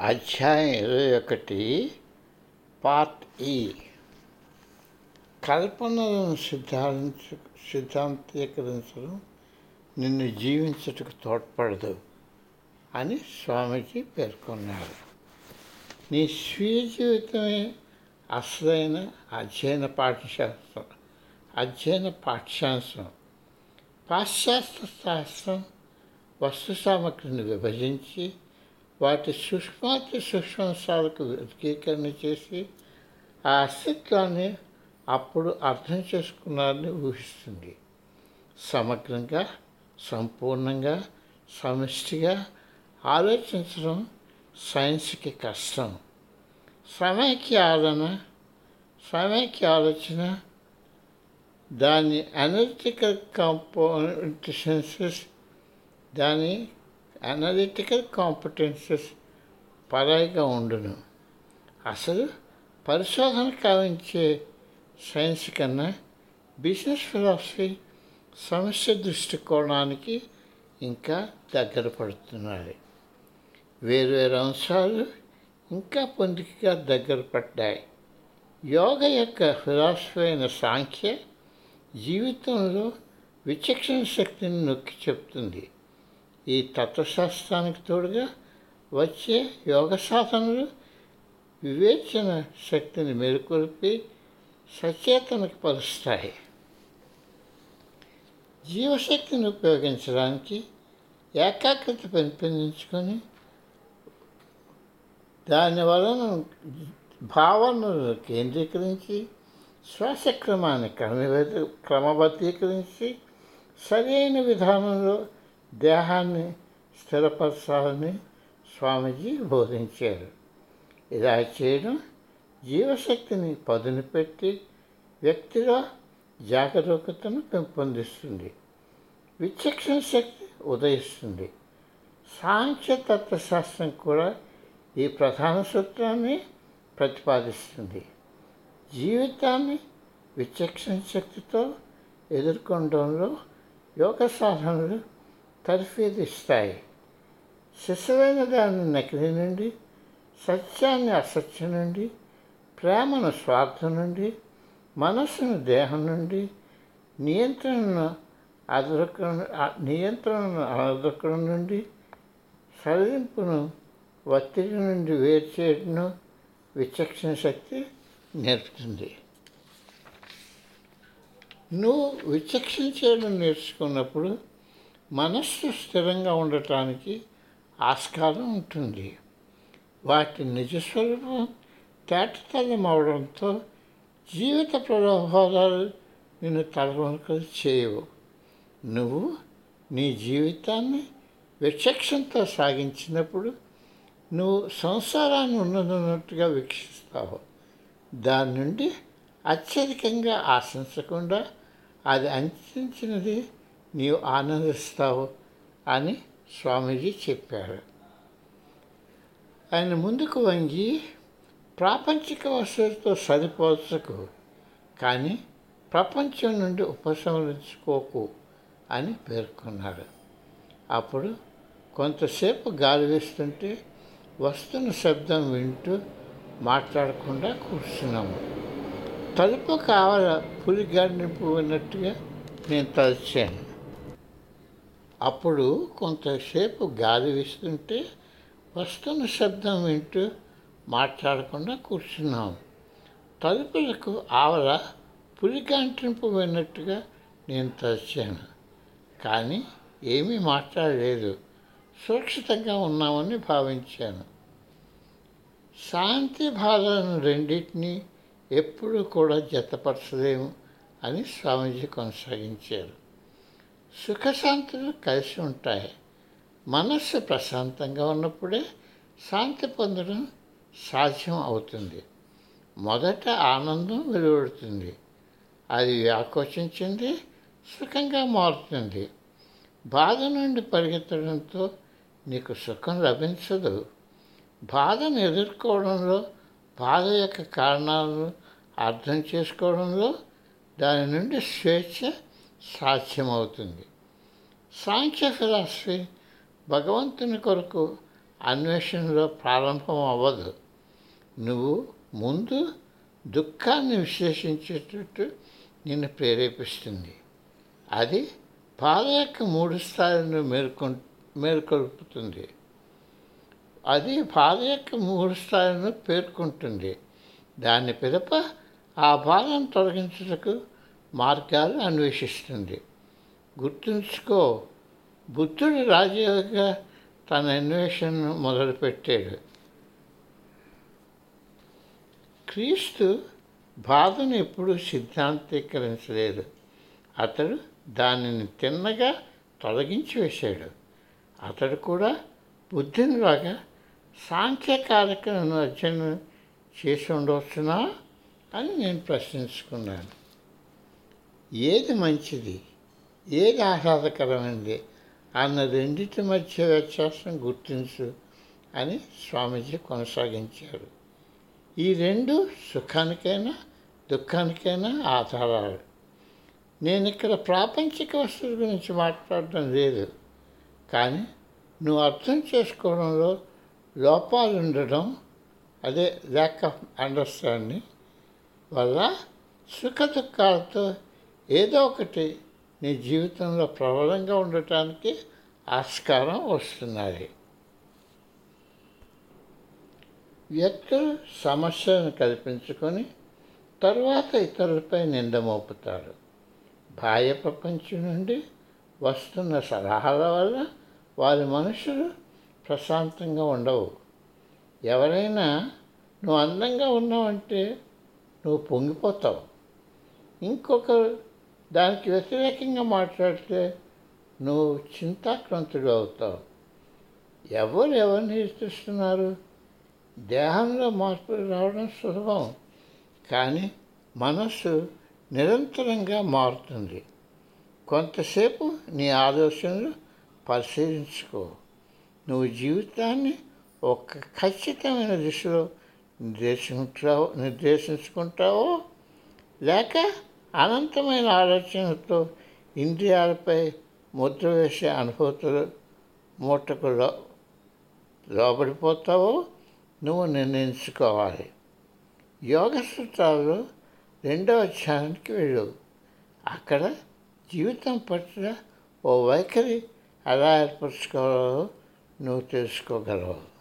అధ్యాయం ఇరవై ఒకటి పార్ట్ ఈ. కల్పనలను సిద్ధాంత సిద్ధాంతీకరించడం నిన్ను జీవించుటకు తోడ్పడదు అని స్వామిజీ పేర్కొన్నారు. నీ స్వీయ జీవితమే అసలైన అధ్యయన పాఠశాస్త్రం అధ్యయన పాఠ్యాంశం. పాశ్చాత్య శాస్త్రం వస్తు సామగ్రిని విభజించి వాటి సూక్ష్మాతి సూక్ష్మాంశాలకు వర్గీకరణ చేసి ఆ అస్తిత్వాన్ని అప్పుడు అర్థం చేసుకున్నారని ఊహిస్తుంది. సమగ్రంగా సంపూర్ణంగా సమిష్టిగా ఆలోచించడం సైన్స్కి కష్టం. సమైక్య ఆలోచన సమైక్య ఆలోచన దాని అనలిటికల్ సెన్సెస్ దాని అనలిటికల్ కాంపిటెన్సెస్ పరాయిగా ఉండును. అసలు పరిశోధన కావించే సైన్స్ కన్నా బిజినెస్ ఫిలాసఫీ సమస్య దృష్టికోణానికి ఇంకా దగ్గర పడుతున్నాయి. వేరువేరు అంశాలు ఇంకా పొందికగా దగ్గర పడ్డాయి. యోగ యొక్క ఫిలాసఫీ అయిన సాంఖ్య జీవితంలో విచక్షణ శక్తిని నొక్కి చెప్తుంది. ఈ తత్వశాస్త్రానికి తోడుగా వచ్చే యోగ సాధనలు వివేచన శక్తిని మేలుకొల్పి సచేతనకు పరుస్తాయి. జీవశక్తిని ఉపయోగించడానికి ఏకాగ్రత పెంపొందించుకొని దాని వలన భావనలు కేంద్రీకరించి శ్వాసక్రమాన్ని క్రమబద్ధ క్రమబద్ధీకరించి సరైన విధానంలో దేహాన్ని స్థిరపరచాలని స్వామీజీ బోధించారు. ఇలా చేయడం జీవశక్తిని పదును పెట్టి వ్యక్తిలో జాగరూకతను పెంపొందిస్తుంది. విచక్షణ శక్తి ఉదయిస్తుంది. సాంఖ్య తత్వశాస్త్రం కూడా ఈ ప్రధాన సూత్రాన్ని ప్రతిపాదిస్తుంది. జీవితాన్ని విచక్షణ శక్తితో ఎదుర్కొనడంలో యోగ సాధనలు తర్ఫీదిస్తాయి శిశువైన దాన్ని నకిలీ నుండి సత్యాన్ని అసత్యం నుండి ప్రేమను స్వార్థం నుండి మనస్సును దేహం నుండి నియంత్రణను అదొక నియంత్రణను అదొక్కడం నుండి సడలింపును ఒత్తిడి నుండి వేరు చేయడం విచక్షణ శక్తి నేర్పుతుంది. నువ్వు విచక్షణ చేయడం నేర్చుకున్నప్పుడు మనస్సు స్థిరంగా ఉండటానికి ఆస్కారం ఉంటుంది. వాటి నిజస్వరూపం తేటతల్లం జీవిత ప్రలోభాలు నిన్ను తలవనుకలు చేయవు. నువ్వు నీ జీవితాన్ని విచక్షణతో సాగించినప్పుడు నువ్వు సంసారాన్ని ఉన్నదన్నట్టుగా వీక్షిస్తావు. దాని నుండి అత్యధికంగా ఆశించకుండా అది అందించినది నీవు ఆనందిస్తావు అని స్వామీజీ చెప్పారు. ఆయన ముందుకు వంగి ప్రాపంచిక వస్తువులతో సరిపోల్చకు కానీ ప్రపంచం నుండి ఉపసంహరించుకోకు అని పేర్కొన్నారు. అప్పుడు కొంతసేపు గాలి వేస్తుంటే వస్తున్న శబ్దం వింటూ మాట్లాడకుండా కూర్చున్నాము తలుపు కావాల పులి గడిపు విన్నట్టుగా నేను తలచాను. అప్పుడు కొంతసేపు గాలి వీస్తుంటే వస్తున్న శబ్దం వింటూ మాట్లాడకుండా కూర్చున్నాం. తలుపులకు ఆవల పులికాంటింపు విన్నట్టుగా నేను తరిచాను కానీ ఏమీ మాట్లాడలేదు. సురక్షితంగా ఉన్నామని భావించాను. శాంతి బాధలను రెండింటినీ ఎప్పుడూ కూడా జతపరచలేము అని స్వామీజీ కొనసాగించారు. సుఖశాంతులు కలిసి ఉంటాయి. మనస్సు ప్రశాంతంగా ఉన్నప్పుడే శాంతి పొందడం సాధ్యం అవుతుంది. మొదట ఆనందం వెలువడుతుంది. అది వ్యాకోచించింది సుఖంగా మారుతుంది. బాధ నుండి పరిగెత్తడంతో నీకు సుఖం లభించదు. బాధను ఎదుర్కోవడంలో బాధ యొక్క కారణాలను అర్థం చేసుకోవడంలో దాని నుండి స్వేచ్ఛ సాధ్యమవుతుంది. సాంఖ్య ఫిలాసఫీ భగవంతుని కొరకు అన్వేషణలో ప్రారంభం అవ్వదు నువ్వు ముందు దుఃఖాన్ని విశ్లేషించేటట్టు నిన్ను ప్రేరేపిస్తుంది. అది పాల యొక్క మూడు స్థాయిలను మేల్కొ మేల్కొల్పుతుంది. అది బాధ యొక్క మూడు స్థాయిలను పేర్కొంటుంది. దాని పిదప ఆ బాధను తొలగించుటకు మార్గాలు అన్వేషిస్తుంది. గుర్తుంచుకో బుద్ధుడు రాజయోగిగా తన అన్వేషణను మొదలుపెట్టాడు. క్రీస్తు బాధను ఎప్పుడూ సిద్ధాంతీకరించలేదు. అతడు దానిని తిన్నగా తొలగించి వేశాడు. అతడు కూడా బుద్ధినిలాగా సాంఖ్యకారకులను అధ్యయనం చేసి ఉండవచ్చునా అని నేను ప్రశ్నించుకున్నాను. ఏది మంచిది? ఏది ఆహ్లాదకరమైంది అన్న రెండింటి మధ్య వ్యత్యాసం గుర్తించు అని స్వామీజీ కొనసాగించారు. ఈ రెండు సుఖానికైనా దుఃఖానికైనా ఆధారాలు. నేను ఇక్కడ ప్రాపంచిక వస్తువుల గురించి మాట్లాడడం లేదు. కానీ నువ్వు అర్థం చేసుకోవడంలో లోపాలు ఉండడం అదే ల్యాక్ ఆఫ్ అండర్స్టాండింగ్ వల్ల సుఖ దుఃఖాలతో ఏదో ఒకటి నీ జీవితంలో ప్రబలంగా ఉండటానికి ఆస్కారం వస్తున్నది. వ్యక్తులు సమస్యలను కల్పించుకొని తరువాత ఇతరులపై నింద మోపుతారు. బాహ్య ప్రపంచం నుండి వస్తున్న సలహాల వల్ల వారి మనుషులు ప్రశాంతంగా ఉండవు. ఎవరైనా నువ్వు అందంగా ఉన్నావంటే నువ్వు పొంగిపోతావు. ఇంకొకరు దానికి వ్యతిరేకంగా మాట్లాడితే నువ్వు చింతాక్రాంతుడు అవుతావు. ఎవరు ఎవరిని హెచ్చరిస్తున్నారు? దేహంలో మార్పు రావడం సులభం కానీ మనస్సు నిరంతరంగా మారుతుంది. కొంతసేపు నీ ఆలోచనలు పరిశీలించుకో. నువ్వు జీవితాన్ని ఒక ఖచ్చితమైన దిశలో నిర్దేశించావు నిర్దేశించుకుంటావో లేక అనంతమైన ఆలోచనలతో ఇంద్రియాలపై ముద్ర వేసే అనుభూతులు మూటకు లో లోబడిపోతావో నువ్వు నిర్ణయించుకోవాలి. యోగ సూత్రాల్లో రెండవ అధ్యాయానికి వెళ్ళు. అక్కడ జీవితం పట్ల ఓ వైఖరి ఎలా ఏర్పరచుకోవాలో నువ్వు తెలుసుకోగలవు.